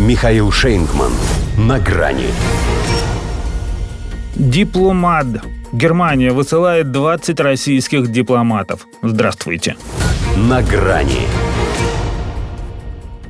Михаил Шейнгман. На грани. Дипломат. Германия высылает 20 российских дипломатов. Здравствуйте. На грани.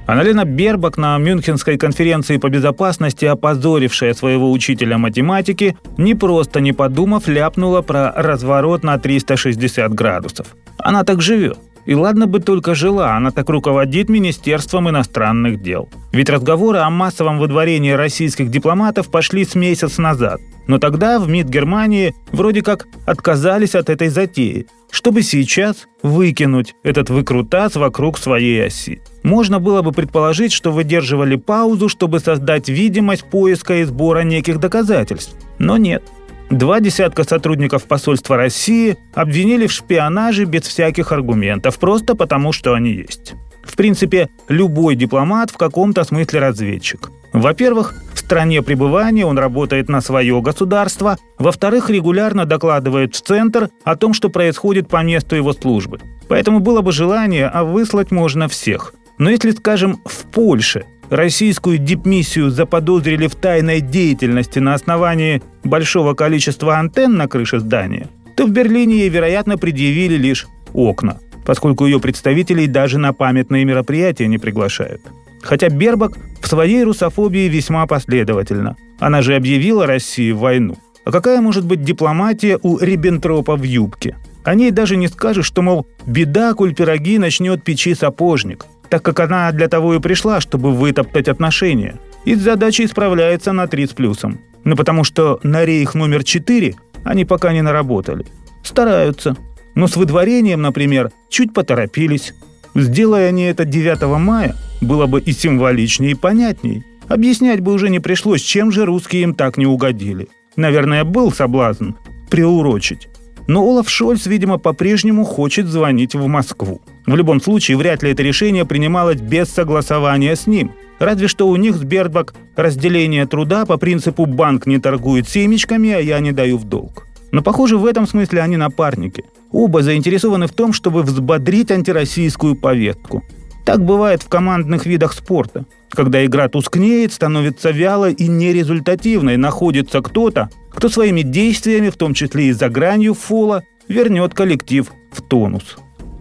Аналена Бербак на Мюнхенской конференции по безопасности, опозорившая своего учителя математики, не просто не подумав, ляпнула про разворот на 360 градусов. Она так живет. И ладно бы только жила, она так руководит Министерством иностранных дел. Ведь разговоры о массовом выдворении российских дипломатов пошли с месяц назад. Но тогда в МИД Германии вроде как отказались от этой затеи, чтобы сейчас выкинуть этот выкрутас вокруг своей оси. Можно было бы предположить, что выдерживали паузу, чтобы создать видимость поиска и сбора неких доказательств. Но нет – Два десятка сотрудников посольства России обвинили в шпионаже без всяких аргументов, просто потому, что они есть. В принципе, любой дипломат в каком-то смысле разведчик. Во-первых, в стране пребывания он работает на свое государство. Во-вторых, регулярно докладывает в Центр о том, что происходит по месту его службы. Поэтому было бы желание, а выслать можно всех. Но если, скажем, в Польше российскую дипмиссию заподозрили в тайной деятельности на основании большого количества антенн на крыше здания, то в Берлине ей, вероятно, предъявили лишь окна, поскольку ее представителей даже на памятные мероприятия не приглашают. Хотя Бербак в своей русофобии весьма последовательна. Она же объявила России войну. А какая может быть дипломатия у Риббентропа в юбке? О ней даже не скажешь, что, мол, беда, коль пироги начнет печи сапожник так как она для того и пришла, чтобы вытоптать отношения. И с задачей справляется на 3 с плюсом. Ну потому что на рейх номер 4 они пока не наработали. Стараются. Но с выдворением, например, чуть поторопились. Сделая они это 9 мая, было бы и символичнее, и понятней. Объяснять бы уже не пришлось, чем же русские им так не угодили. Наверное, был соблазн приурочить. Но Олаф Шольц, видимо, по-прежнему хочет звонить в Москву. В любом случае, вряд ли это решение принималось без согласования с ним. Разве что у них с Бердбак разделение труда по принципу «банк не торгует семечками, а я не даю в долг». Но, похоже, в этом смысле они напарники. Оба заинтересованы в том, чтобы взбодрить антироссийскую повестку. Так бывает в командных видах спорта. Когда игра тускнеет, становится вялой и нерезультативной, находится кто-то, кто своими действиями, в том числе и за гранью фола, вернет коллектив в тонус.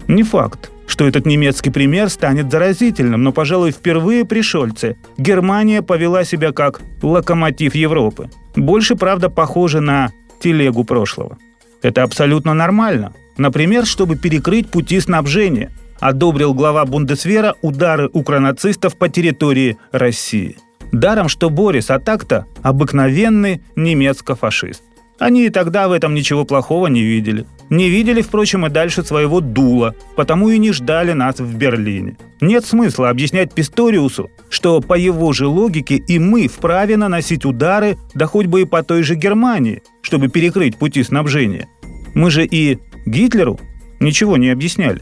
Не факт, что этот немецкий пример станет заразительным, но, пожалуй, впервые при Шольце Германия повела себя как локомотив Европы. Больше, правда, похоже на телегу прошлого. Это абсолютно нормально. Например, чтобы перекрыть пути снабжения, одобрил глава Бундесвера удары укронацистов по территории России. Даром, что Борис, а так-то обыкновенный немецко-фашист. Они и тогда в этом ничего плохого не видели. Не видели, впрочем, и дальше своего дула, потому и не ждали нас в Берлине. Нет смысла объяснять Писториусу, что по его же логике и мы вправе наносить удары, да хоть бы и по той же Германии, чтобы перекрыть пути снабжения. Мы же и Гитлеру ничего не объясняли.